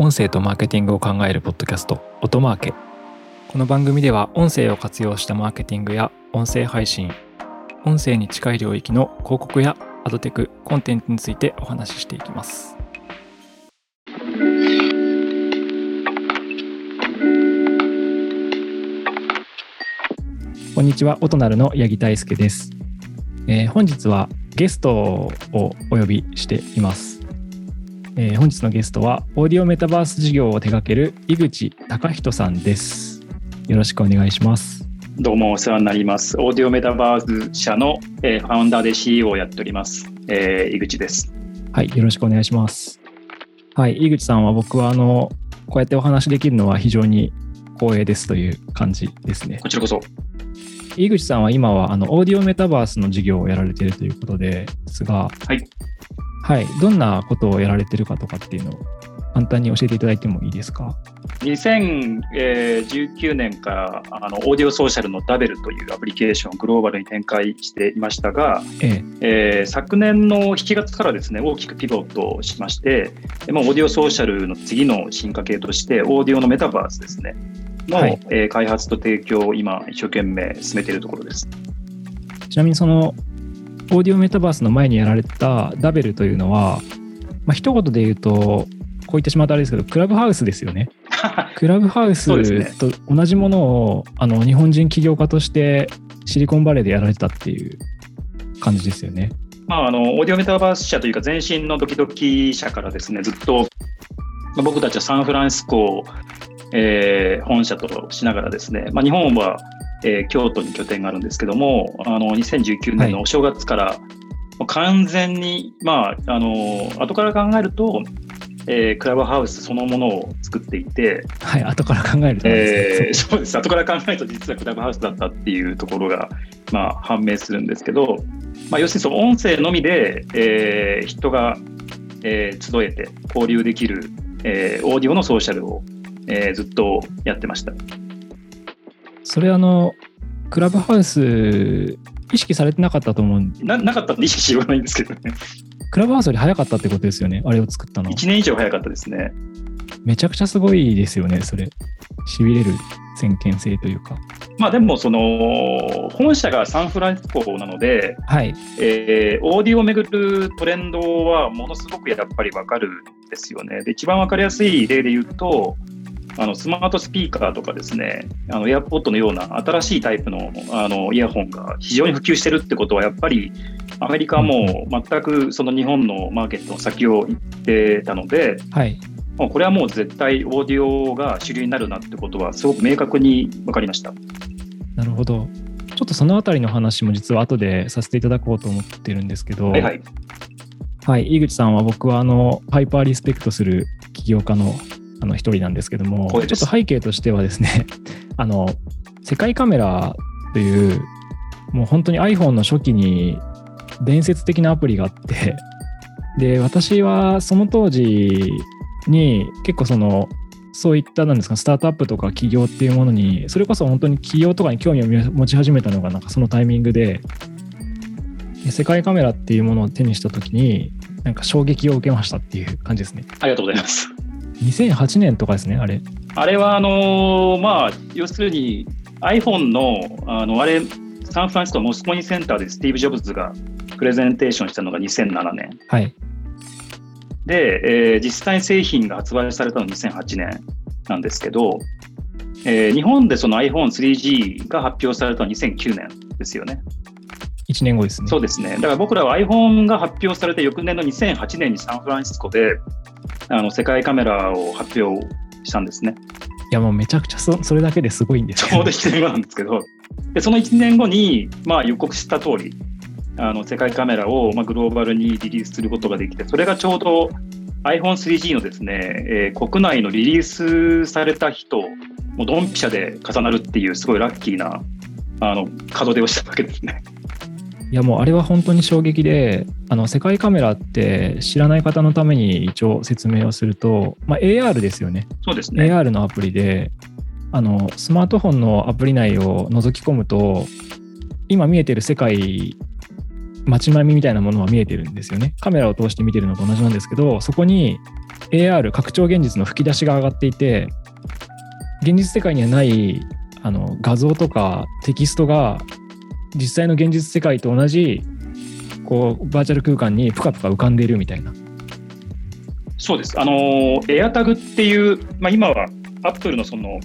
音声とマーケティングを考えるポッドキャスト音マーケ。この番組では音声を活用したマーケティングや音声配信音声に近い領域の広告やアドテクコンテンツについてお話ししていきます。こんにちは音なるの八木大輔です、えー本日はゲストをお呼びしています。えー本日のゲストはオーディオメタバース事業を手掛ける井口隆人さんです。よろしくお願いします。どうもお世話になります。オーディオメタバース社の、えーファウンダーで CEO をやっております。えー井口です。はい、よろしくお願いします。はい、井口さんは僕はあのこうやってお話できるのは非常に光栄ですという感じですね。こちらこそ。井口さんは今はあのオーディオメタバースの事業をやられているということですが、はい。はい、どんなことをやられてるかとかっていうのを簡単に教えていただいてもいいですか？2019年からあのオーディオソーシャルのダベルというアプリケーションをグローバルに展開していましたが、ええー昨年の7月からですね大きくピボットしまして、でまあオーディオソーシャルの次の進化系として、オーディオのメタバースですね、の、はいえー開発と提供を今、一生懸命進めているところです。えちなみにそのオーディオメタバースの前にやられたダベルというのは、まあ一言で言うとこう言ってしまったらあれですけどクラブハウスですよね。クラブハウスと同じものをあの日本人起業家としてシリコンバレーでやられてたっていう感じですよね。まあ、あのオーディオメタバース社というか前身のドキドキ社からですねずっと、まあ僕たちはサンフランシスコを、えー本社としながらですね、まあ、日本は、えー京都に拠点があるんですけどもあの2019年のお正月から、もう完全に、まあ、あの後から考えると、えークラブハウスそのものを作っていて、はい、後から考えるとですね、えーそうです。後から考えると実はクラブハウスだったっていうところが、まあ、判明するんですけど、まあ、要するにその音声のみで、えー人が、えー集えて交流できる、えーオーディオのソーシャルを、えーずっとやってました。それあのクラブハウス意識されてなかったと思うんななかったんで意識しようがないんですけどね。クラブハウスより早かったってことですよねあれを作ったの1年以上早かったですね。めちゃくちゃすごいですよねそれしびれる先見性というかまあでもその本社がサンフランシスコなので、はいえーオーディオをめぐるトレンドはものすごくやっぱり分かるんですよね。で一番分かりやすい例で言うとあのスマートスピーカーとかですねあのエアポッドのような新しいタイプのあのイヤホンが非常に普及してるってことはやっぱりアメリカはもう全くその日本のマーケットの先を行ってたのではいもうこれはもう絶対オーディオが主流になるなってことはすごく明確に分かりました。なるほどちょっとそのあたりの話も実は後でさせていただこうと思ってるんですけど、はいはい。はい、井口さんは僕はあのハイパーリスペクトする起業家のあの一人なんですけども、ちょっと背景としてはですね、あの世界カメラという、もう本当に iPhone の初期に伝説的なアプリがあって、で、私はその当時に結構その、そういったなんですかスタートアップとか起業っていうものにそれこそ本当に起業とかに興味を持ち始めたのがなんかそのタイミングでで世界カメラっていうものを手にした時になんか衝撃を受けましたっていう感じですねありがとうございます。2008年とかですねあれ。あれはあのーまあ要するに iPhone のあのあれサンフランシスコモスコニセンターでスティーブ・ジョブズがプレゼンテーションしたのが2007年はい。で、えー実際に製品が発売されたのが2008年なんですけど、えー日本でその iPhone3G が発表されたのは2009年ですよね。1年後ですねそうですね。だから僕らは iPhone が発表された翌年の2008年にサンフランシスコであの世界カメラを発表したんですね。いやもうめちゃくちゃそそれだけですごいんですちょうど1年後なんですけど、でその1年後に、まあ、予告した通り、あの世界カメラを、まあ、グローバルにリリースすることができて、それがちょうど iPhone3G のですね、えー国内のリリースされた日と、もうドンピシャで重なるっていう、すごいラッキーなあの門出をしたわけですね。いやもうあれは本当に衝撃であの世界カメラって知らない方のために一応説明をすると、まあ、AR ですよねそうですね。AR のアプリであのスマートフォンのアプリ内を覗き込むと今見えてる世界街並みみたいなものは見えてるんですよね。カメラを通して見てるのと同じなんですけど、そこに AR 拡張現実の吹き出しが上がっていて、現実世界にはないあの画像とかテキストが実際の現実世界と同じこうバーチャル空間にプカプカ浮かんでいるみたいな。そうです。あの、エアタグっていう、まあ、今はアップルのその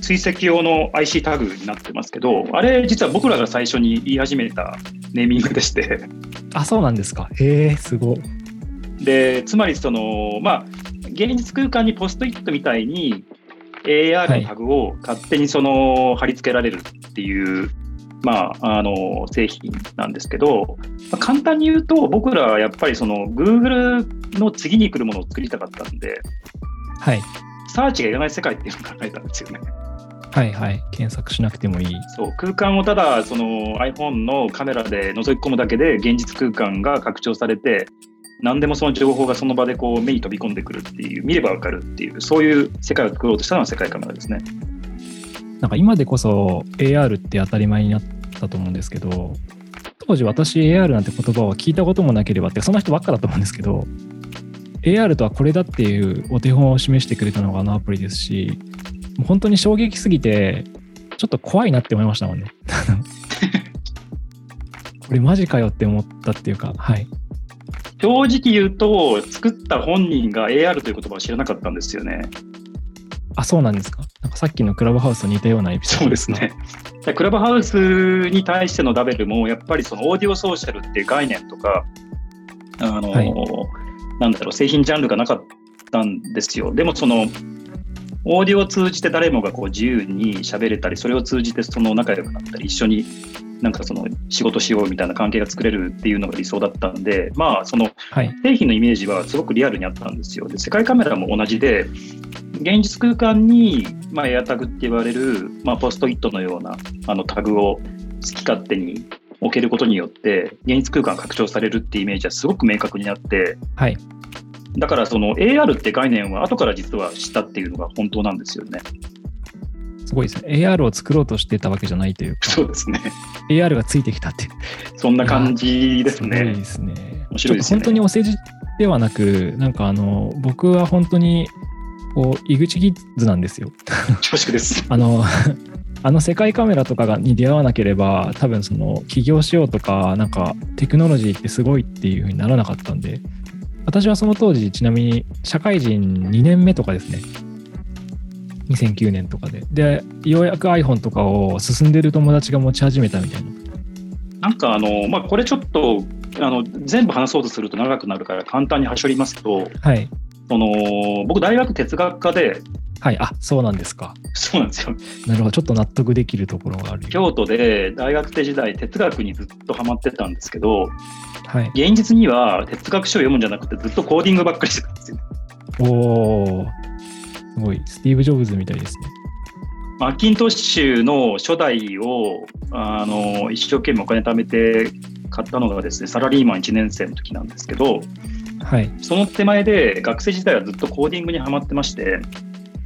追跡用の IC タグになってますけど、あれ実は僕らが最初に言い始めたネーミングでして。あ、そうなんですか。へえ、すごで、つまりその、まあ、現実空間にポストイットみたいに AR のタグを勝手にその貼り付けられるっていう、まあ、あの製品なんですけど、まあ、簡単に言うと僕らはやっぱりその Google の次に来るものを作りたかったんで、はい、サーチがいらない世界っていうのを考えたんですよね。はいはい、検索しなくてもいい。そう空間をただその iPhone のカメラで覗き込むだけで現実空間が拡張されて何でもその情報がその場でこう目に飛び込んでくるっていう見ればわかるっていうそういう世界を作ろうとしたのは世界カメラですね。なんか今でこそ AR って当たり前になったと思うんですけど当時私 AR なんて言葉を聞いたこともなければってその人ばっかだと思うんですけど AR とはこれだっていうお手本を示してくれたのがあのアプリですしもう本当に衝撃すぎてちょっと怖いなって思いましたもんね。これマジかよって思ったっていうかはい正直言うと、作った本人が AR という言葉を知らなかったんですよね。あ、そうなんですか？さっきのクラブハウスと似たようなエピソードですね。クラブハウスに対してのラベルも、やっぱりそのオーディオソーシャルっていう概念とか、あの、はい、なんだろう、製品ジャンルがなかったんですよ。でもその、オーディオを通じて誰もがこう自由に喋れたり、それを通じてその仲良くなったり、一緒になんかその仕事しようみたいな関係が作れるっていうのが理想だったんで、まあ、その製品のイメージはすごくリアルにあったんですよ。で世界カメラも同じで、現実空間に、まあ、エアタグって言われる、まあ、ポストイットのようなあのタグを好き勝手に置けることによって、現実空間が拡張されるっていうイメージはすごく明確にあって、はい、だからその AR って概念は後から実は知ったっていうのが本当なんですよね。すごいですね。AR を作ろうとしてたわけじゃないというか。そうですね。AR がついてきたっていう。そんな感じですね。すごいですね。面白いですね。本当にお世辞ではなく、なんかあの、僕は本当に、こう、井口キッズなんですよ。恐縮です。あの、あの世界カメラとかがに出会わなければ、多分その起業しようとか、なんかテクノロジーってすごいっていうふうにならなかったんで、私はその当時、ちなみに社会人2年目とかですね、2009年とかで。で、ようやく iPhone とかを進んでる友達が持ち始めたみたいな。なんかあの、まあ、これちょっとあの全部話そうとすると長くなるから簡単にはしょりますと、はい、その僕、大学哲学科で、はい、あそうなんですか。そうなんですよ。なるほど、ちょっと納得できるところがある。京都で大学生時代、哲学にずっとハマってたんですけど、はい、現実には哲学書を読むんじゃなくて、ずっとコーディングばっかりしてたんですよ。おすごい、スティーブ・ジョブズみたいですね。マッキントッシュの初代をあの一生懸命お金貯めて買ったのがですね、サラリーマン1年生の時なんですけど、はい、その手前で学生時代はずっとコーディングにはまってまして、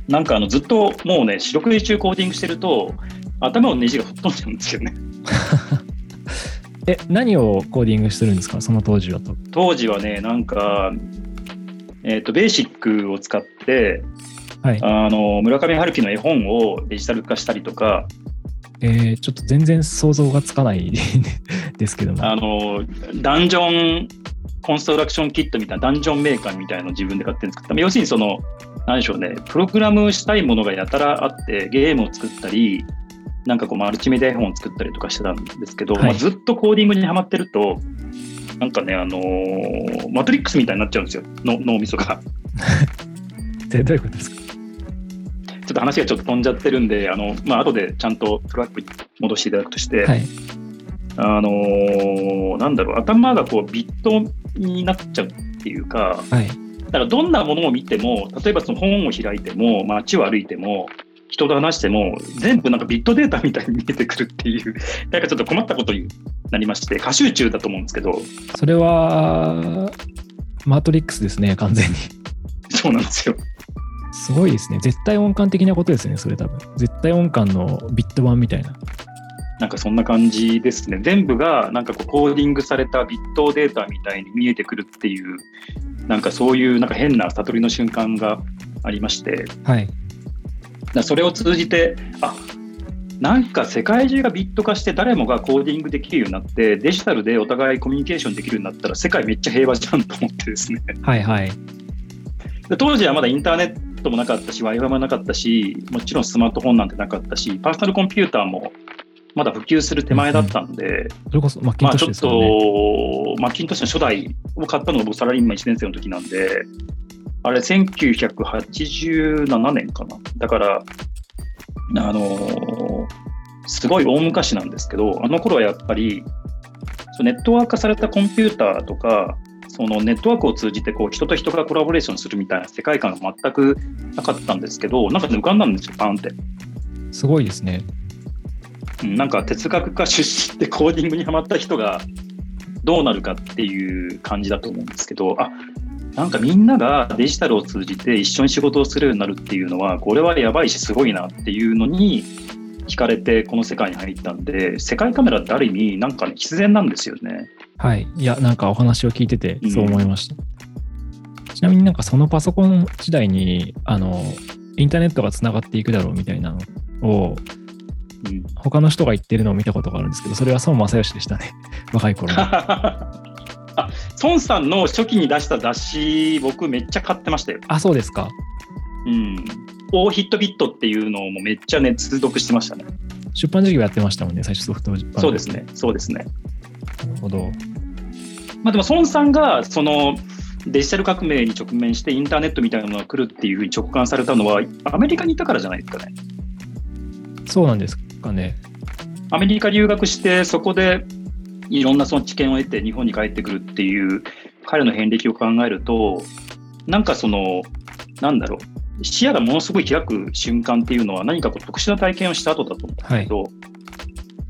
なんかあのずっともうね、四六時中コーディングしてると、頭のネジが吹っ飛んじゃうんですよね。え、何をコーディングしてるんですか、その当時はと。当時はね、なんか、えっ、ー、と、ベーシックを使って、はい、あの村上春樹の絵本をデジタル化したりとか、えー、ちょっと全然想像がつかない ですけども。あのダンジョンコンストラクションキットみたいなダンジョンメーカーみたいなのを自分で勝手に作った。要するにその何でしょうねプログラムしたいものがやたらあってゲームを作ったりなんかこうマルチメディア絵本を作ったりとかしてたんですけど、はい、まあ、ずっとコーディングにはまってるとなんかねあのー、マトリックスみたいになっちゃうんですよ脳みそが。どういうことですか？ちょっと話がちょっと飛んじゃってるんで、あのまあ後でちゃんとトラックに戻していただくとして、はい、あのー、なんだろう、頭がこうビットになっちゃうっていうか、はい、だからどんなものを見ても、例えばその本を開いても、街を歩いても、人と話しても、全部なんかビットデータみたいに見えてくるっていう、なんかちょっと困ったことになりまして、過集中だと思うんですけど。それは、マトリックスですね、完全に。そうなんですよ。すごいですね。絶対音感的なことですね、それ多分。絶対音感のビット版みたいな。なんかそんな感じですね。全部がなんかこうコーディングされたビットデータみたいに見えてくるっていう、なんかそういうなんか変な悟りの瞬間がありまして、はい。だそれを通じて、あなんか世界中がビット化して誰もがコーディングできるようになって、デジタルでお互いコミュニケーションできるようになったら世界めっちゃ平和じゃんと思ってですね。はいはい。で当時はまだインターネットもなかったし、Wi-Fi もなかったし、もちろんスマートフォンなんてなかったし、パーソナルコンピューターもまだ普及する手前だったんで、それこそマッキントッまあちょっシュですよね。と、マッキントッシュの初代を買ったのが僕サラリーマン1年生の時なんで、あれ1987年かな。だから、あのーすごい大昔なんですけど、あの頃はやっぱり、ネットワーク化されたコンピューターとか、そのネットワークを通じてこう人と人がコラボレーションするみたいな世界観が全くなかったんですけど、なんかね浮かんだんですよ、パンって。すごいですね。うんなんか哲学科出身でコーディングにハマった人がどうなるかっていう感じだと思うんですけど、あなんかみんながデジタルを通じて一緒に仕事をするようになるっていうのは、これはやばいしすごいなっていうのに惹かれてこの世界に入ったんで、世界カメラってある意味なんかね必然なんですよね。はい。いや、なんかお話を聞いててうんそう思いました。ちなみになんかそのパソコン時代に、あの、インターネットがつながっていくだろうみたいなのを、うん他の人が言ってるのを見たことがあるんですけど、それは孫正義でしたね。若い頃に。あ孫さんの初期に出した雑誌、僕めっちゃ買ってましたよ。あ、そうですか。うん。オーヒットビットっていうのもめっちゃね、通読してましたね。出版事業やってましたもんね、最初ソフトバンクそうですね。。そうですね。なるほど。まあでも孫さんがそのデジタル革命に直面してインターネットみたいなものが来るっていうふうに直感されたのはアメリカにいたからじゃないですかね。そうなんですかね。アメリカ留学してそこでいろんなその知見を得て日本に帰ってくるっていう彼の遍歴を考えるとなんかそのなんだろう視野がものすごい開く瞬間っていうのは何かこう特殊な体験をした後だと思うんですけど、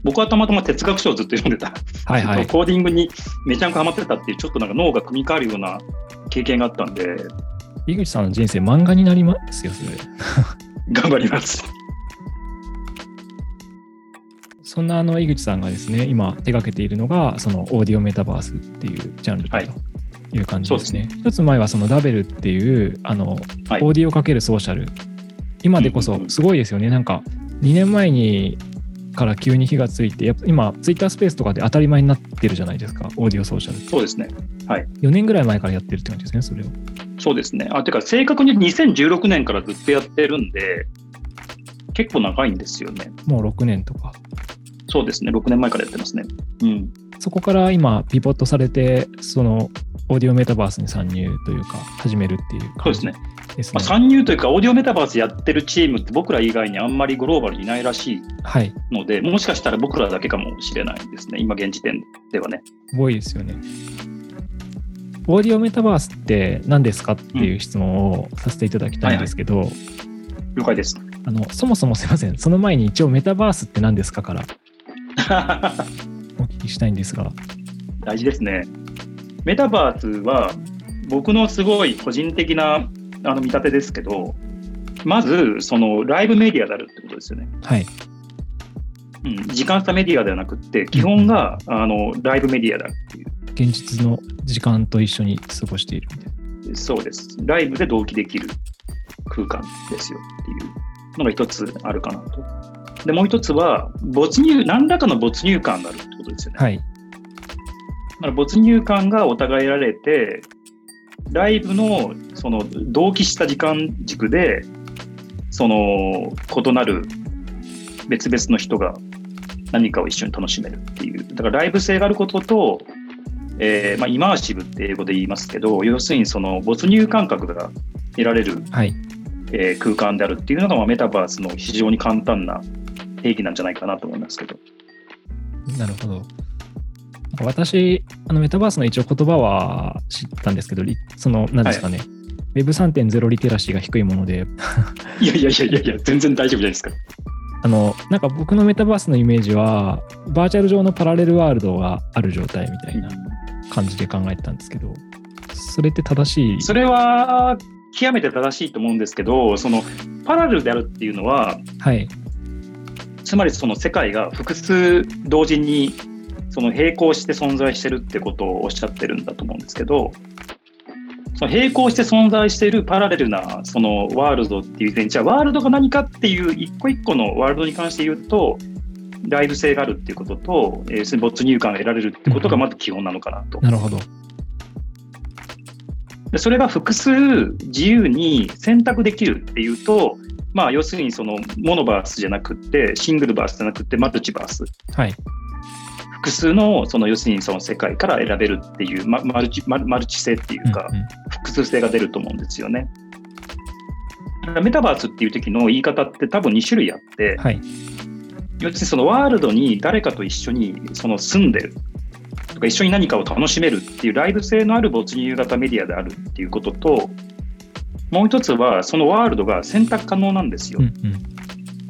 僕はたまたま哲学書をずっと読んでたはいはい。コーディングにめちゃくちゃハマってたっていう、ちょっとなんか脳が組み替わるような経験があったんで、井口さんの人生漫画になりますよ、それ。頑張ります。そんなあの井口さんがですね、今手掛けているのが、そのオーディオメタバースっていうジャンルという感じですね。そ一つ前はそのダベルっていう、あの、はいオーディオかけるソーシャル。今でこそすごいですよね。なんか2年前にから急に火がついて、やっぱ今ツイッタースペースとかで当たり前になってるじゃないですか、オーディオソーシャル。そうですね。4年ぐらい前からやってるって感じですね、それを。そうですね。あ、てか正確に2016年からずっとやってるんで、結構長いんですよね。もう6年とか。そうですね。6年前からやってますね。うん。そこから今、ピボットされて、そのオーディオメタバースに参入というか、始めるっていうそう感じですね。ですね。まあ、参入というか、オーディオメタバースやってるチームって僕ら以外にあんまりグローバルにいないらしいはい。ので、もしかしたら僕らだけかもしれないですね。今現時点ではね。すごいですよね。オーディオメタバースって何ですかっていう質問をさせていただきたいんですけど、了解です。あのそもそもすいません、その前に一応メタバースって何ですかから お聞きしたいんですが、大事ですね。メタバースは僕のすごい個人的なあの見立てですけど、まずそのライブメディアであるってことですよね。はい。うん、時間差メディアではなくって、基本があのライブメディアだっていう。現実の時間と一緒に過ごしているみたいな。そうです。ライブで同期できる空間ですよっていうのが一つあるかなと。で、もう一つは、没入、何らかの没入感があるってことですよね。はい。だから没入感がお互い得られて、ライブのその同期した時間軸で、その異なる別々の人が何かを一緒に楽しめるっていう。だからライブ性があることと、えーまあ、イマーシブって英語で言いますけど、要するにその没入感覚が得られる、はい。えー空間であるっていうのが、まあ、メタバースの非常に簡単な定義なんじゃないかなと思いますけど。なるほど。私、あのメタバースの一応言葉は知ったんですけど、リその、何ですかね、Web3.0 リテラシーが低いもので、いやいやいやいやいや、全然大丈夫じゃないですか。あの、なんか僕のメタバースのイメージは、バーチャル上のパラレルワールドがある状態みたいな感じで考えてたんですけど、それって正しい？それは極めて正しいと思うんですけど、そのパラレルであるっていうのは、はい。つまりその世界が複数同時にその並行して存在してるってことをおっしゃってるんだと思うんですけど、その並行して存在しているパラレルなそのワールドっていう点じゃあワールドが何かっていう一個一個のワールドに関して言うとライブ性があるっていうことと、えー、没入感が得られるってことがまず基本なのかなと。なるほどでそれが複数自由に選択できるっていうと、まあ、要するにそのモノバースじゃなくてシングルバースじゃなくてマルチバース。はい複数のその要するにその世界から選べるっていうマルチマルチ性っていうか、複数性が出ると思うんですよね。メタバースっていう時の言い方って多分2種類あって、はい、要するにそのワールドに誰かと一緒にその住んでるとか一緒に何かを楽しめるっていうライブ性のある没入型メディアであるっていうことともう一つはそのワールドが選択可能なんですよ、うんうん、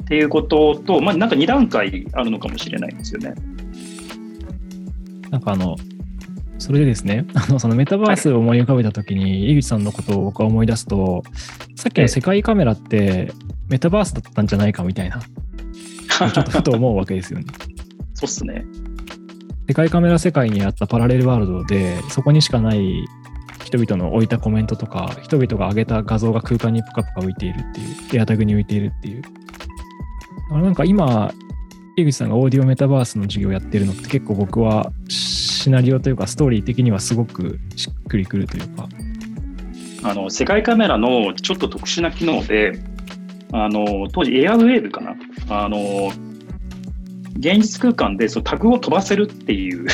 っていうことと、まあ、なんか2段階あるのかもしれないんですよね。なんかあの、それでですね、あのそのメタバースを思い浮かべたときに、井口さんのことを僕は思い出すと、さっきの世界カメラってメタバースだったんじゃないかみたいな、ちょっとふと思うわけですよね。そうっすね。世界カメラ世界にあったパラレルワールドで、そこにしかない人々の置いたコメントとか、人々が上げた画像が空間にぷかぷか浮いているっていう、エアタグに浮いているっていう。なんか今、井口さんがオーディオメタバースの授業をやってるのって結構僕はシナリオというかストーリー的にはすごくしっくりくるというか。あの世界カメラのちょっと特殊な機能で、あの当時エアウェーブかな。あの現実空間でそのタグを飛ばせるっていう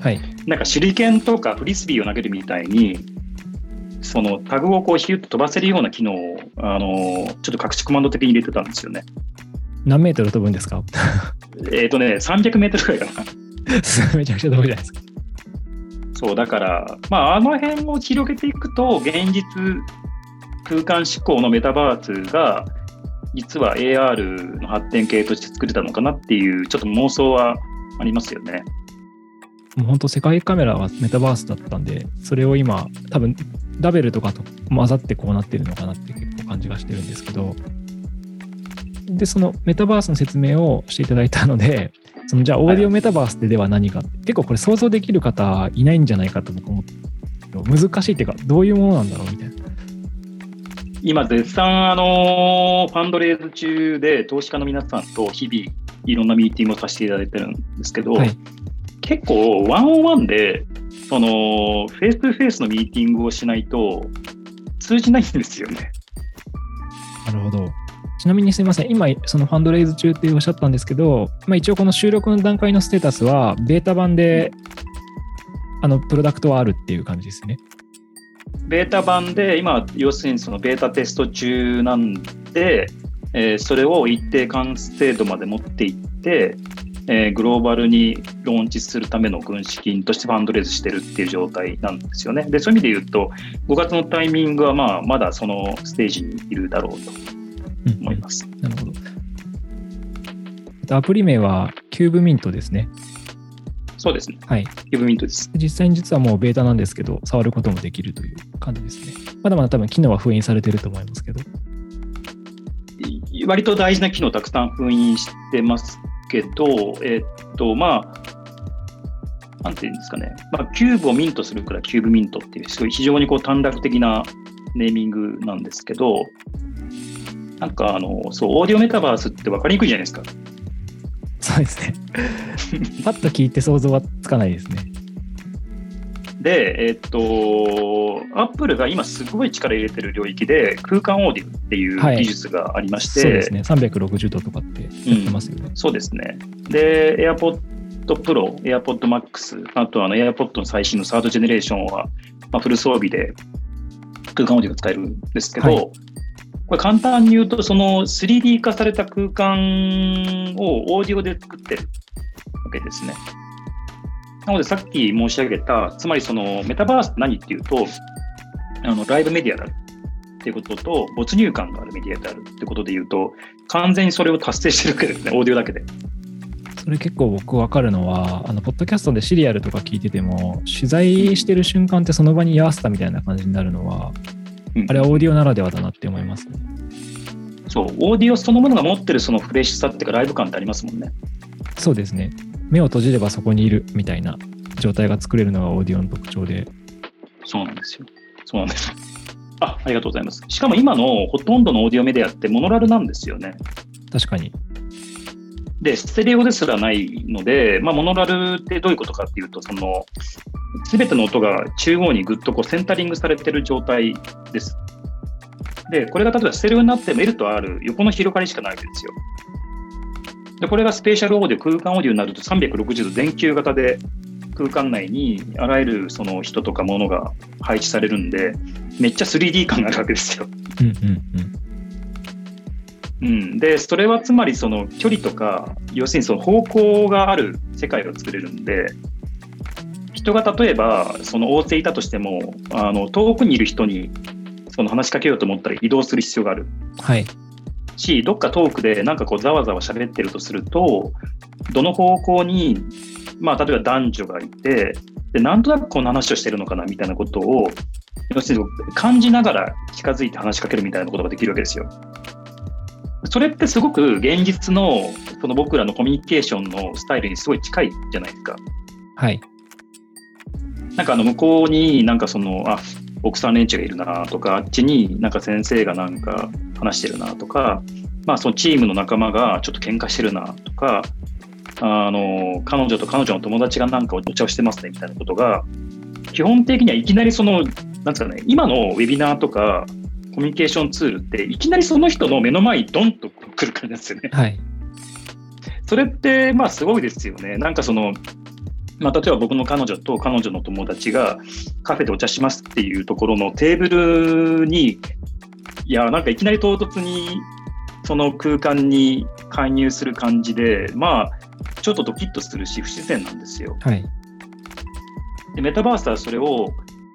はい、なんか手裏剣とかフリスビーを投げるみたいにそのタグをこうヒュッと飛ばせるような機能をあのちょっと隠しコマンド的に入れてたんですよね。何メートル飛ぶんですか？えっとね、300メートルくらいかな。めちゃくちゃ飛ぶじゃないですか。そう、だから、まあ、あの辺を広げていくと、現実空間思考のメタバースが、実は AR の発展系として作れたのかなっていう、ちょっと妄想はありますよね。もう本当、世界カメラはメタバースだったんで、それを今、多分ダベルとかと混ざってこうなってるのかなって結構感じがしてるんですけど、で、そのメタバースの説明をしていただいたので、そのじゃあオーディオメタバースってでは何か、はい、結構これ想像できる方いないんじゃないかと僕思って難しいっていうかどういうものなんだろうみたいな。今絶賛あの fundraise 中で投資家の皆さんと日々いろんなミーティングをさせていただいてるんですけど、はい、結構 one on one でそのフェイス2フェイスのミーティングをしないと通じないんですよね。なるほど。ちなみにすみません、今、そのファンドレイズ中っておっしゃったんですけど、まあ、一応この収録の段階のステータスは、ベータ版で、あの、プロダクトはあるっていう感じですね。ベータ版で、今、要するにそのベータテスト中なんで、えー、それを一定完成度まで持っていって、えー、グローバルにローンチするための軍資金としてファンドレイズしてるっていう状態なんですよね。で、そういう意味で言うと、5月のタイミングはまあまだそのステージにいるだろうと。思います。なるほど。アプリ名はキューブミントですね。そうですね。はい。キューブミントです。実際に実はもうベータなんですけど、触ることもできるという感じですね。まだまだ多分機能は封印されてると思いますけど。割と大事な機能たくさん封印してますけど、えー、っと、まあ、なんていうんですかね、まあ、キューブをミントするからキューブミントっていう、すごい非常にこう短絡的なネーミングなんですけど、なんかあの、そう、オーディオメタバースって分かりにくいじゃないですか。そうですね。パッと聞いて想像はつかないですね。で、えっと、アップルが今すごい力入れてる領域で、空間オーディオっていう技術がありまして、はい、そうですね、360度とかってやってますよね。うん、そうですね。で、AirPod Pro、AirPod Max、あとあの AirPod の最新のサードジェネレーションは、まあ、フル装備で空間オーディオが使えるんですけど、はい、これ簡単に言うと、その 3D 化された空間をオーディオで作ってるわけですね。なのでさっき申し上げた、つまりそのメタバースって何っていうと、あのライブメディアであるっていうことと、没入感があるメディアであるってことで言うと、完全にそれを達成してるわけですね、オーディオだけで。それ結構僕分かるのは、あの、ポッドキャストでシリアルとか聞いてても、取材してる瞬間ってその場に居合わせたみたいな感じになるのは、あれはオーディオならではだなって思います、ね、そう、オーディオそのものが持ってるそのフレッシュさっていうか、ライブ感ってありますもんね。そうですね。目を閉じればそこにいるみたいな状態が作れるのがオーディオの特徴で。そうなんですよ。そうなんです。あ、ありがとうございます。しかも今のほとんどのオーディオメディアってモノラルなんですよね。確かに。で、ステレオですらないので、まあ、モノラルってどういうことかっていうと、その、すべての音が中央にぐっとこうセンタリングされてる状態です。で、これが例えばステレオになって L と R、横の広がりしかないわけですよ。で、これがスペーシャルオーディオ、空間オーディオになると360度電球型で空間内にあらゆるその人とか物が配置されるんで、めっちゃ 3D 感があるわけですよ。うんうんうん。うん、で、それはつまりその距離とか、要するにその方向がある世界を作れるんで、人が例えばその大勢いたとしても、あの遠くにいる人にその話しかけようと思ったら移動する必要がある。はい。し、どっか遠くでなんかこうざわざわ喋ってるとすると、どの方向にまあ、例えば男女がいて、でなんとなくこんな話をしてるのかなみたいなことを、要するに感じながら近づいて話しかけるみたいなことができるわけですよ。それってすごく現実のその僕らのコミュニケーションのスタイルにすごい近いじゃないですか。はい。なんかあの向こうになんかその、あ、奥さん連中がいるなとか、あっちになんか先生がなんか話してるなとか、まあそのチームの仲間がちょっと喧嘩してるなとか、あの彼女と彼女の友達がなんかお茶をしてますねみたいなことが基本的にはいきなりそのなんですかね今のウェビナーとかコミュニケーションツールっていきなりその人の目の前にドンと来る感じですよね。はい、それってまあすごいですよね。なんかそのまあ、例えば僕の彼女と彼女の友達がカフェでお茶しますっていうところのテーブルにいやなんかいきなり唐突にその空間に介入する感じでまあちょっとドキッとするし、不自然なんですよ。はい、でメタバースはそれを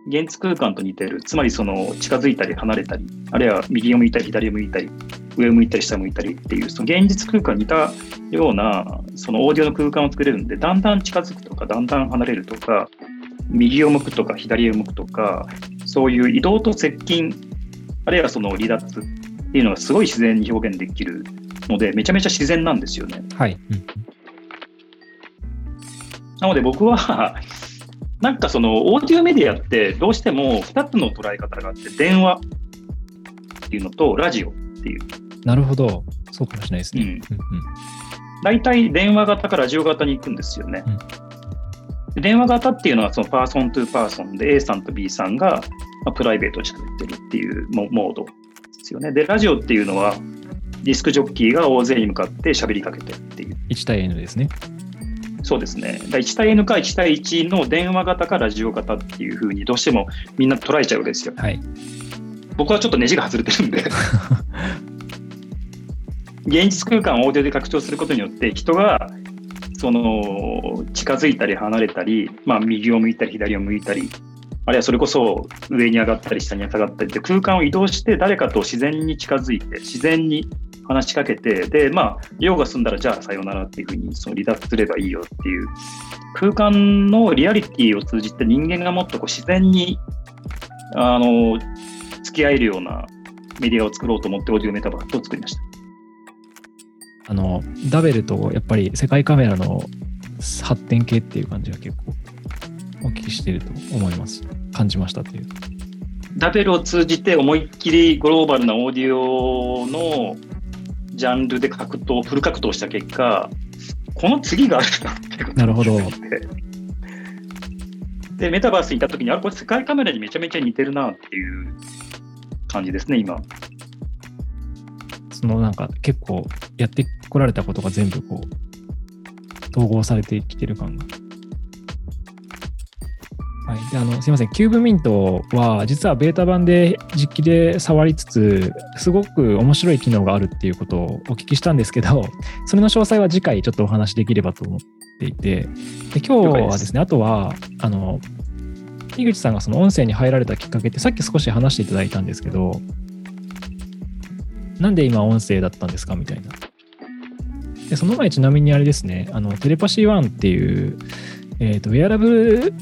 現実空間と似てる、つまりその近づいたり離れたり、あるいは右を向いたり左を向いたり、上を向いたり下を向いたりっていう、その現実空間に似たようなそのオーディオの空間を作れるんで、だんだん近づくとか、だんだん離れるとか、右を向くとか左を向くとか、そういう移動と接近、あるいはその離脱っていうのがすごい自然に表現できるので、めちゃめちゃ自然なんですよね。はい。うんなので僕は、なんかそのオーディオメディアってどうしても2つの捉え方があって、電話っていうのとラジオっていう。なるほど。そうかもしれないですね。うん、大体電話型かラジオ型に行くんですよね。うん、電話型っていうのはその person to person で A さんと B さんが、まあ、プライベートで喋ってるっていうモードですよね。で、ラジオっていうのはディスクジョッキーが大勢に向かって喋りかけてるっていう。1対 N ですね。そうですね。1対 N か1対1の電話型かラジオ型っていうふうにどうしてもみんな捉えちゃうわけですよ。はい、僕はちょっとネジが外れてるんで 現実空間をオーディオで拡張することによって人がその近づいたり離れたり、まあ、右を向いたり左を向いたりあるいはそれこそ上に上がったり下に下がったりって空間を移動して誰かと自然に近づいて自然に話しかけて、で、まあ、用が済んだら、じゃあさようならっていうふうに、その離脱すればいいよっていう、空間のリアリティを通じて人間がもっとこう自然に、あの、付き合えるようなメディアを作ろうと思って、オーディオメタバースを作りました。あの、ダベルとやっぱり世界カメラの発展系っていう感じが結構お聞きしていると思います。感じましたという。ダベルを通じて思いっきりグローバルなオーディオのジャンルで格闘、フル格闘した結果、この次があるなってことなるほど。で、メタバースにいたときに、あれ、これ世界カメラにめちゃめちゃ似てるなっていう感じですね、今。そのなんか結構やってこられたことが全部こう、統合されてきてる感が。はい、であのすみません、キューブミントは実はベータ版で実機で触りつつ、すごく面白い機能があるっていうことをお聞きしたんですけど、それの詳細は次回ちょっとお話できればと思っていて、で今日はですね、あとは、あの、井口さんがその音声に入られたきっかけって、さっき少し話していただいたんですけど、なんで今音声だったんですか？みたいな。でその前ちなみにあれですね、あのテレパシー1っていう、えーと、ウェアラブル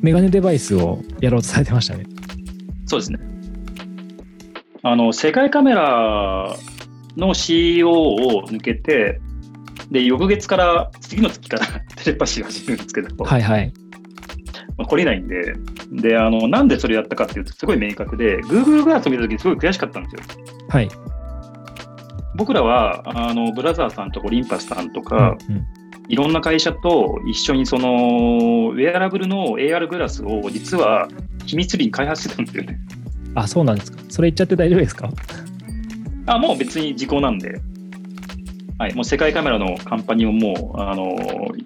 メガネデバイスをやろうとされてましたね。そうですね。あの世界カメラの CEO を抜けて、で、翌月から、次の月から テレパシーを始めるんですけど、はいはい。まあ、懲りないんで、で、あの、なんでそれやったかっていうと、すごい明確で、Google グラスを見たときにすごい悔しかったんですよ。はい。僕らは、あの、ブラザーさんとかオリンパスさんとか、うんうんいろんな会社と一緒にその、ウェアラブルの AR グラスを実は秘密裏に開発してたんですよね。あ、そうなんですか。それ言っちゃって大丈夫ですか？あ、もう別に時効なんで。はい、もう世界カメラのカンパニーももう、あの、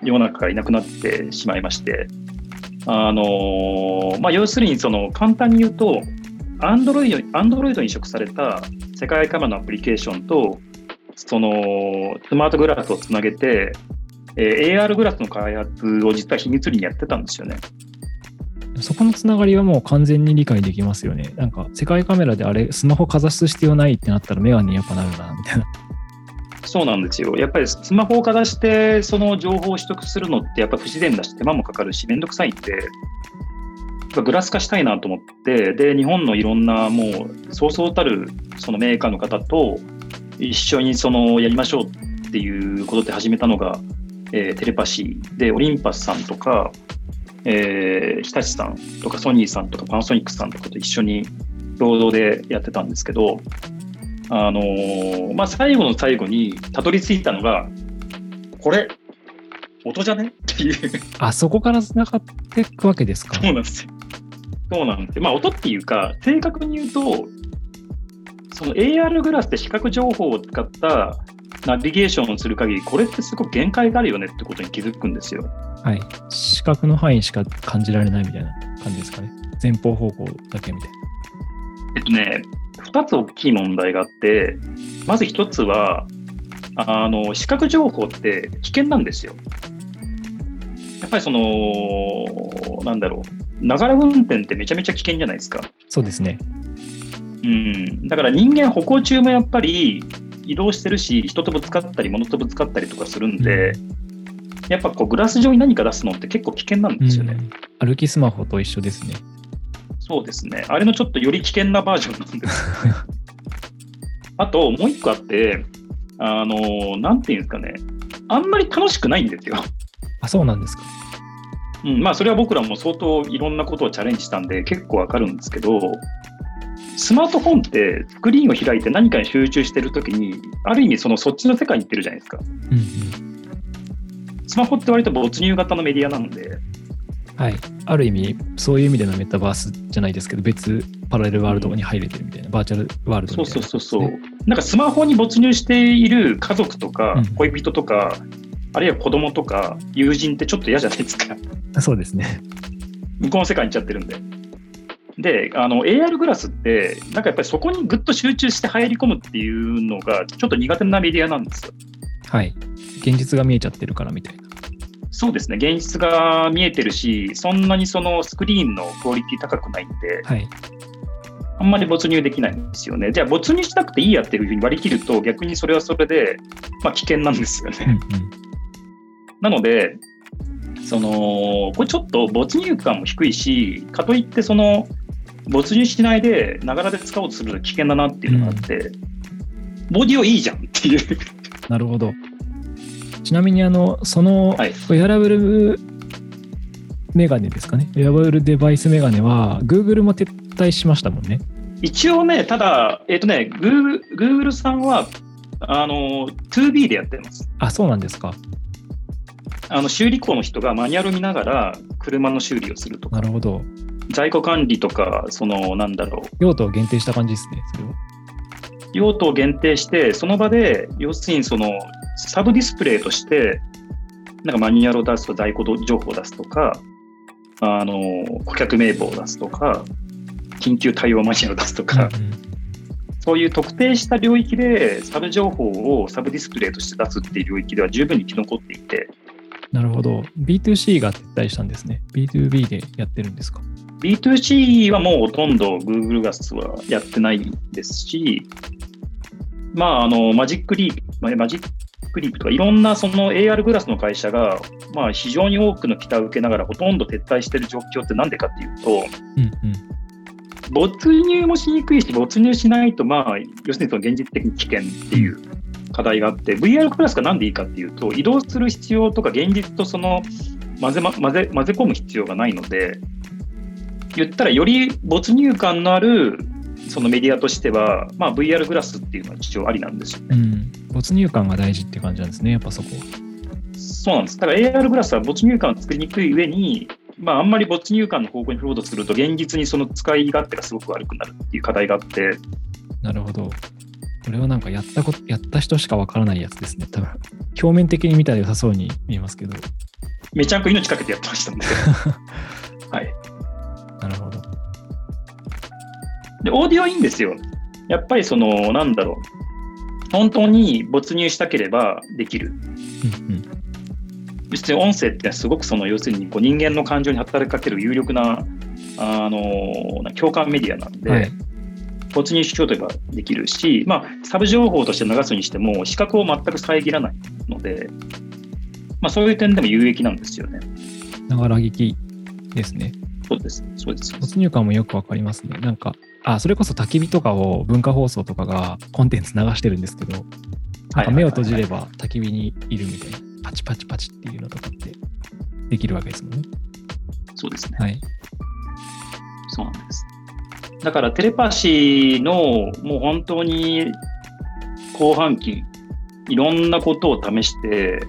世の中からいなくなってしまいまして、あの、まあ、要するにその、簡単に言うと、アンドロイド、アンドロイドに移植された世界カメラのアプリケーションと、その、スマートグラスをつなげて、えー AR グラスの開発を実は秘密裏にやってたんですよね。そこのつながりはもう完全に理解できますよね。なんか世界カメラであれ、スマホかざす必要ないってなったらメガネにやっぱなるな、みたいな。そうなんですよ。やっぱりスマホをかざして、その情報を取得するのって、やっぱ不自然だし、手間もかかるし、めんどくさいんで、グラス化したいなと思って、で、日本のいろんなもう、そうそうたるそのメーカーの方と一緒にそのやりましょうっていうことで始めたのが、えーテレパシーで、オリンパスさんとか、えー日立さんとかソニーさんとかパナソニックさんとかと一緒に共同でやってたんですけど、あのーまあ、最後の最後にたどり着いたのが、これ、音じゃね？っていう、あ、そこからつながっていくわけですか？そうなんですよ。そうなんですよ。まあ、音っていうか、正確に言うと、その AR グラスで視覚情報を使ったナビゲーションをする限り、これってすごく限界があるよねってことに気づくんですよ。はい。視覚の範囲しか感じられないみたいな感じですかね。前方方向だけみたいな。えっとね、二つ大きい問題があって、まず一つは、あの、視覚情報って危険なんですよ。やっぱりその、なんだろう、ながら運転ってめちゃめちゃ危険じゃないですか。そうですね。うん。だから人間歩行中もやっぱり移動してるし、人とぶつかったり、物とぶつかったりとかするんで、やっぱこうグラス上に何か出すのって結構危険なんですよね。うん歩きスマホと一緒ですね。そうですね。あれのちょっとより危険なバージョンなんです。あと、もう一個あって、あの、なんていうんですかね。あんまり楽しくないんですよ。あ、そうなんですか。うん、まあ、それは僕らも相当いろんなことをチャレンジしたんで、結構わかるんですけど、スマートフォンってスクリーンを開いて何かに集中してるときに、ある意味そのそっちの世界に行ってるじゃないですか。うんうん。スマホって割と没入型のメディアなんで、はい。ある意味、そういう意味でのメタバースじゃないですけど、別パラレルワールドに入れてるみたいな、バーチャルワールドそうみたいな、そうそうそう。なんかスマホに没入している家族とかうん恋人とか、あるいは子供とか友人ってちょっと嫌じゃないですか。そうですね。向こうの世界に行っちゃってるんで。で、あの AR グラスって、なんかやっぱりそこにぐっと集中して入り込むっていうのが、ちょっと苦手なメディアなんですよ。はい。現実が見えちゃってるからみたいな。そうですね、現実が見えてるし、そんなにそのスクリーンのクオリティ高くないんで、はい。あんまり没入できないんですよね。じゃあ、没入しなくていいやっていうふうに割り切ると、逆にそれはそれで、まあ、危険なんですよね。うんうん。なので、その、これちょっと没入感も低いし、かといって、その、没入しないで、ながらで使おうとすると危険だなっていうのがあって、ボディオいいじゃんっていう。なるほど。ちなみに、あの、その、はいウェアラブルメガネですかね？ウェアラブルデバイスメガネは、Google も撤退しましたもんね。一応ね、ただ、えっ、とね、Google, Google さんは、あの、2B でやってます。あ、そうなんですか。あの修理工の人がマニュアル見ながら車の修理をするとか、なるほど。在庫管理とか、そのなんだろう、用途を限定した感じですね、それは。用途を限定して、その場で、要するにそのサブディスプレイとして、なんかマニュアルを出すと在庫情報を出すとか、あの顧客名簿を出すとか、緊急対応マニュアルを出すとか、うんうんそういう特定した領域でサブ情報をサブディスプレイとして出すっていう領域では十分に生き残っていて、なるほど。B2C が撤退したんですね。B2B でやってるんですか？B2C はもうほとんど Google ガスはやってないですし、まあ、あの、マジックリープ、まあマジックリープとかいろんなその AR グラスの会社が、まあ、非常に多くの期待を受けながらほとんど撤退している状況ってなんでかっていうと、うんうん。没入もしにくいし、没入しないと、まあ、要するにその現実的に危険っていう課題があって、VR クラスがなんでいいかっていうと、移動する必要とか、現実とその混ぜ,、ま、混ぜ混ぜ込む必要がないので、言ったらより没入感のあるそのメディアとしては、まあ、VR グラスっていうのは一応ありなんですよね。うん、没入感が大事って感じなんですね、やっぱそこ。そうなんです。だから AR グラスは没入感を作りにくい上に、まあ、あんまり没入感の方向に振ろうとすると、現実にその使い勝手がすごく悪くなるっていう課題があって。なるほど。これはなんかやったこと、やった人しかわからないやつですね。多分、表面的に見たら良さそうに見えますけど。めちゃく命かけてやってましたんで。はい。なるほど。で、オーディオいいんですよ。やっぱりその、なんだろう。本当に没入したければできる。うんうん別に音声ってすごくその要するにこう人間の感情に働きかける有力なあの共感メディアなんで、はい、没入しようとばできるし、まあ、サブ情報として流すにしても視覚を全く遮らないので、まあ、そういう点でも有益なんですよね。ながら聞きですね。そうです。そうです。没入感もよくわかりますね。なんか、あ、それこそ焚き火とかを文化放送とかがコンテンツ流してるんですけど、なんか目を閉じれば焚き火にいるみたいな。パチパチパチっていうのとかってできるわけですもんね。そうですね。はい。そうなんです。だからテレパシーのもう本当に後半期、いろんなことを試して、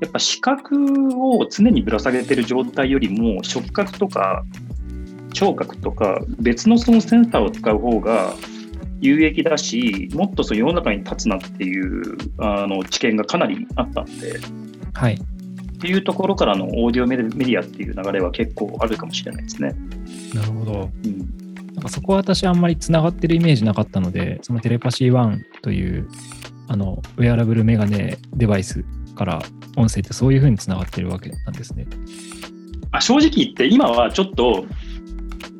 やっぱ視覚を常にぶら下げてる状態よりも触覚とか聴覚とか別のそのセンサーを使う方が有益だし、もっとその世の中に立つなっていうあの知見がかなりあったんで、はい。っていうところからのオーディオメディアっていう流れは結構あるかもしれないですね。なるほど。うん、なんかそこは私あんまりつながってるイメージなかったので、そのテレパシー1というあのウェアラブルメガネデバイスから音声ってそういうふうにつながってるわけなんですね。あ正直言って今はちょっと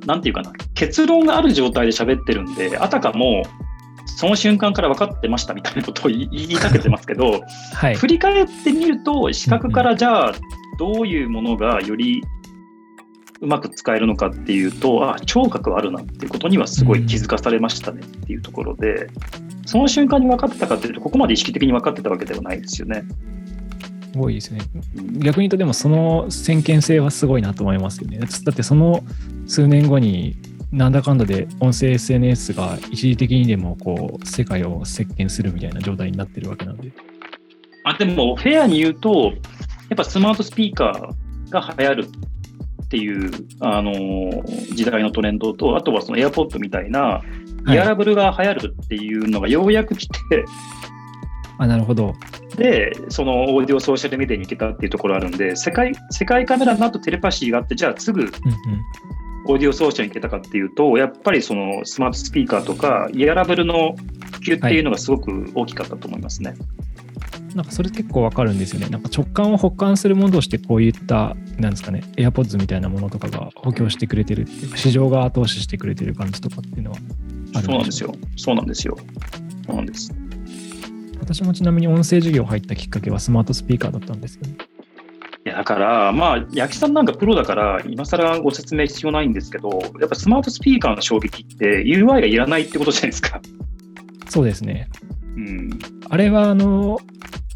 なんていうかな、結論がある状態で喋ってるんで、あたかも、その瞬間から分かってましたみたいなことを言いかけてますけど、はい、振り返ってみると、視覚からじゃあ、どういうものがよりうまく使えるのかっていうと、あ聴覚はあるなっていうことにはすごい気づかされましたねっていうところで、その瞬間に分かってたかっていうと、ここまで意識的に分かってたわけではないですよね。すごいですね。逆に言うと、でもその先見性はすごいなと思いますよね。だってその数年後になんだかんだで音声 SNS が一時的にでもこう世界を席巻するみたいな状態になってるわけなんで。あでも、フェアに言うと、やっぱスマートスピーカーが流行るっていう、あの時代のトレンドと、あとはその AirPod みたいな、イヤラブルが流行るっていうのがようやく来て、はい、あなるほど。で、そのオーディオソーシャルメディアに行けたっていうところあるんで、世界世界カメラの後テレパシーがあって、じゃあすぐオーディオソーシャルに行けたかっていうと、やっぱりそのスマートスピーカーとか、イヤラブルの普及っていうのがすごく大きかったと思いますね。はい、なんかそれ結構わかるんですよね。なんか直感を補完するものとしてこういった、なんですかね、AirPods みたいなものとかが補強してくれてるっていうか、市場が後押ししてくれてる感じとかっていうのはあるそうなんですよ。そうなんですよ。そうなんです。私もちなみに音声授業入ったきっかけはスマートスピーカーだったんですよね。いやだから、まあ、八木さんなんかプロだから、今更ご説明必要ないんですけど、やっぱスマートスピーカーの衝撃って UI がいらないってことじゃないですか。そうですね。うん、あれは、あの、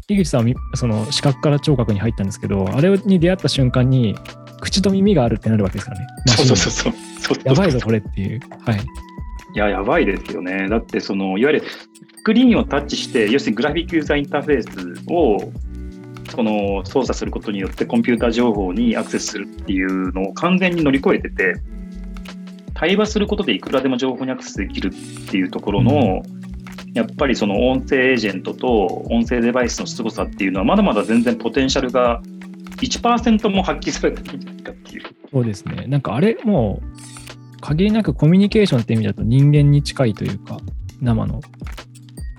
井口さんはその視覚から聴覚に入ったんですけど、あれに出会った瞬間に、口と耳があるってなるわけですからね。そうそうそうそう。やばいぞ、これっていう。はい。いや、やばいですよね。だって、その、いわゆるスクリーンをタッチして、要するにグラフィックユーザーインターフェースをその操作することによってコンピューター情報にアクセスするっていうのを完全に乗り越えてて、対話することでいくらでも情報にアクセスできるっていうところの、やっぱりその音声エージェントと音声デバイスの凄さっていうのは、まだまだ全然ポテンシャルが1%も発揮されてないんじゃないかっていう。そうですね。なんかあれ、もう、限りなくコミュニケーションって意味だと人間に近いというか、生の。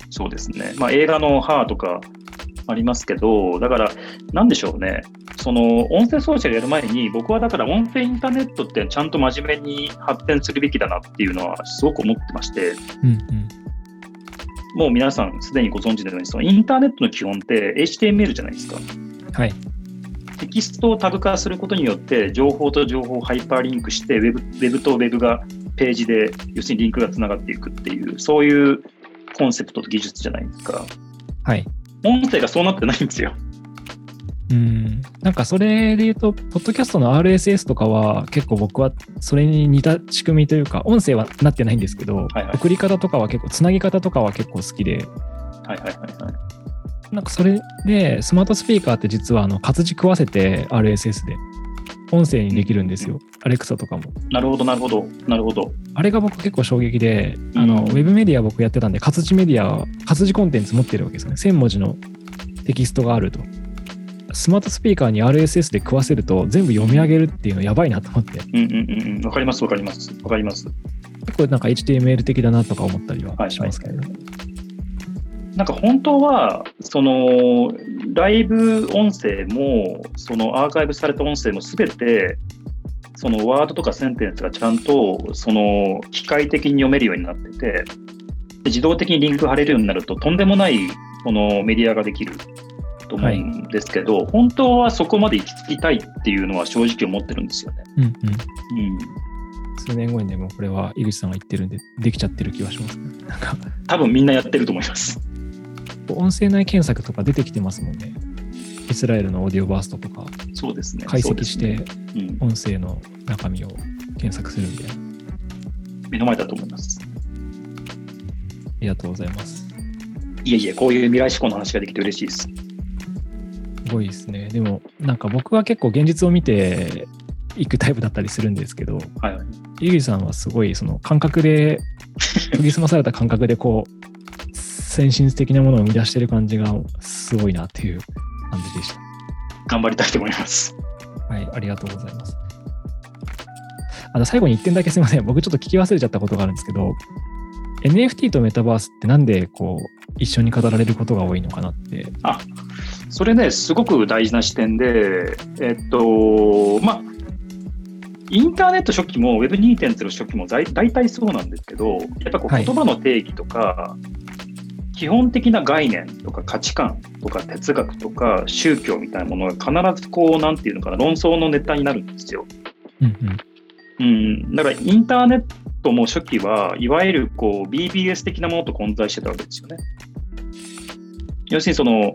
そうですね。まあ映画のハーとか、ありますけど、だから、なんでしょうね、その音声ソーシャルやる前に、僕はだから音声インターネットってちゃんと真面目に発展するべきだなっていうのはすごく思ってまして、うんうん、もう皆さんすでにご存知のように、そのインターネットの基本って HTML じゃないですか。はい。テキストをタグ化することによって、情報と情報をハイパーリンクして、ウェブウェブとウェブがページで、要するにリンクがつながっていくっていう、そういうコンセプトと技術じゃないですか。はい。音声がそうなってないんですよ。うん、なんかそれで言うと、ポッドキャストの RSS とかは結構僕はそれに似た仕組みというか、音声はなってないんですけど、はいはい、送り方とかは結構、つなぎ方とかは結構好きで、はいはいはいはい。なんかそれで、スマートスピーカーって実はあの活字食わせて RSS で音声にできるんですよ。アレクサとかも。なるほど、なるほど、なるほど。あれが僕結構衝撃で、あの、ウェブメディア僕やってたんで、活字メディア、活字コンテンツ持ってるわけですよね。1000文字のテキストがあると。スマートスピーカーに RSS で食わせると全部読み上げるっていうのやばいなと思って。うんうんうん。わかりますわかります。わかります。結構なんか HTML 的だなとか思ったりはしますけど、ねはいはいなんか本当は、そのライブ音声も、そのアーカイブされた音声もすべて、そのワードとかセンテンスがちゃんとその機械的に読めるようになってて、自動的にリンク貼れるようになると、とんでもないこのメディアができると思うんですけど、はい、本当はそこまで行き着きたいっていうのは正直思ってるんですよね。うんうんうん数年後にでもこれは井口さんが言ってるんでできちゃってる気がします、ね、なんか多分みんなやってると思います。音声内検索とか出てきてますもんね。イスラエルのオーディオバーストとか、そうですね。解析して、音声の中身を検索するみたいな。目の前だと思います。ありがとうございます。いえいえ、こういう未来志向の話ができて嬉しいです。すごいですね。でも、なんか僕は結構現実を見ていくタイプだったりするんですけど、はい、さんはすごいその感覚で、研ぎ澄まされた感覚でこう、先進的なものを生み出してる感じがすごいなっていう感じでした。頑張りたいと思います。はい、ありがとうございます。あの最後に1点だけすみません。僕ちょっと聞き忘れちゃったことがあるんですけど、NFT とメタバースってなんでこう一緒に語られることが多いのかなって。あそれね、すごく大事な視点で、えっと、まあ、インターネット初期も Web2.0 初期も大体そうなんですけど、やっぱこう言葉の定義とか、は基本的な概念とか価値観とか哲学とか宗教みたいなものが必ずこう、なんていうのかな、論争のネタになるんですよ。うん、うん、だからインターネットも初期はいわゆるこう BBS 的なものと混在してたわけですよね。要するにその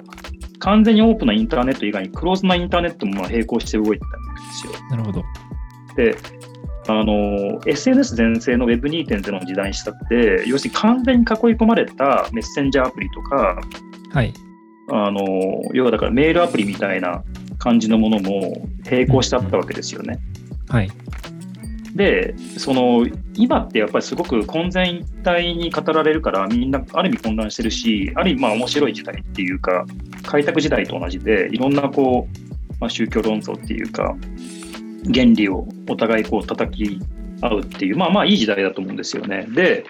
完全にオープンなインターネット以外にクローズなインターネットもまあ並行して動いてたわけですよ。なるほど。で、あの SNS 全盛の Web2.0 の時代にしたって、要するに完全に囲い込まれたメッセンジャーアプリとか、はい、あの要はだからメールアプリみたいな感じのものも並行してあったわけですよね。うん、はい、で、その今ってやっぱりすごく混然一体に語られるから、みんなある意味混乱してるし、ある意味まあ面白い時代っていうか、開拓時代と同じで、いろんなこう、まあ、宗教論争っていうか、原理をお互いこう叩き合うっていう、まあまあいい時代だと思うんですよね。で、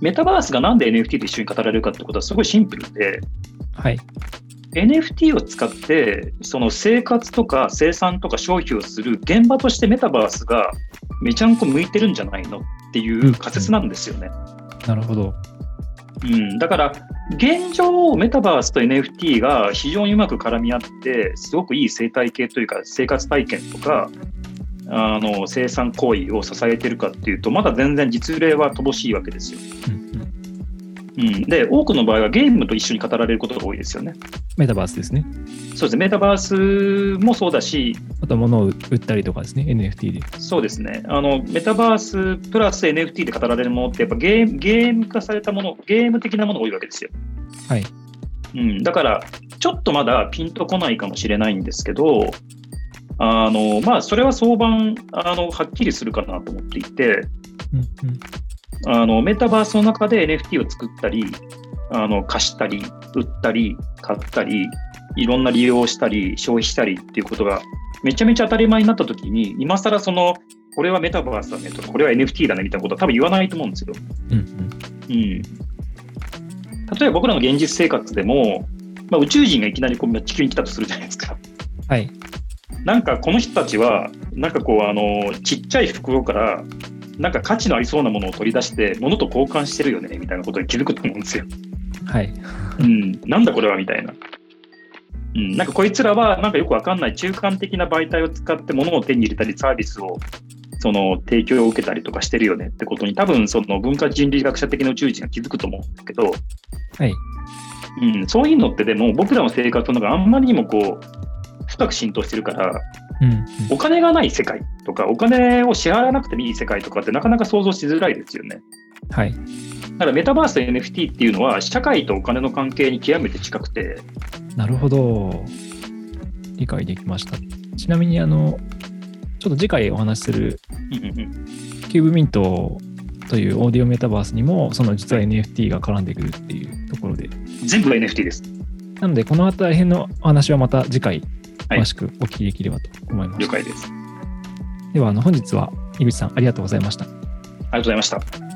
メタバースがなんで NFT と一緒に語られるかってことはすごいシンプルで、はい、NFT を使ってその生活とか生産とか消費をする現場としてメタバースがめちゃんこ向いてるんじゃないのっていう仮説なんですよね。うん、なるほど。うん、だから現状メタバースと NFT が非常にうまく絡み合ってすごくいい生態系というか生活体験とかあの生産行為を支えてるかっていうとまだ全然実例は乏しいわけですよ。うん、で多くの場合はゲームと一緒に語られることが多いですよね。メタバースですね。そうですね、メタバースもそうだし、あと物を売ったりとかですね、NFT で。そうですね、あのメタバースプラス NFT で語られるものって、やっぱゲーゲーム化されたもの、ゲーム的なものが多いわけですよ。はい。うん、だから、ちょっとまだピンとこないかもしれないんですけど、あのまあ、それは相場あのはっきりするかなと思っていて、うんうん、あのメタバースの中で NFT を作ったり、あの貸したり、売ったり、買ったり、いろんな利用したり、消費したりっていうことがめちゃめちゃ当たり前になったときに、今更その、これはメタバースだねとか、これは NFT だねみたいなことは多分言わないと思うんですよ。うん、うん、例えば僕らの現実生活でも、まあ、宇宙人がいきなりこう地球に来たとするじゃないですか。はい。なんかこの人たちは、なんかこう、あの、ちっちゃい袋から、なんか価値のありそうなものを取り出して、物と交換してるよねみたいなことに気づくと思うんですよ。はい。うん、なんだこれはみたいな。うん、なんかこいつらはなんかよくわかんない中間的な媒体を使って物を手に入れたりサービスをその提供を受けたりとかしてるよねってことに多分その文化人類学者的な宇宙人が気づくと思うんですけど、はい。うん、そういうのってでも僕らの生活の中あんまりにもこう深く浸透してるからうんうんお金がない世界とかお金を支払わなくてもいい世界とかってなかなか想像しづらいですよね。はい。だからメタバースと NFT っていうのは社会とお金の関係に極めて近くて、なるほど。理解できました。ちなみに、あの、ちょっと次回お話しするキューブミントというオーディオメタバースにも、その実は NFT が絡んでくるっていうところで。全部 NFT です。なので、この辺りのお話はまた次回、はい詳しくお聞きできればと思います。了解です。ありでは、あの本日は井口さんありがとうございました。がとうございました。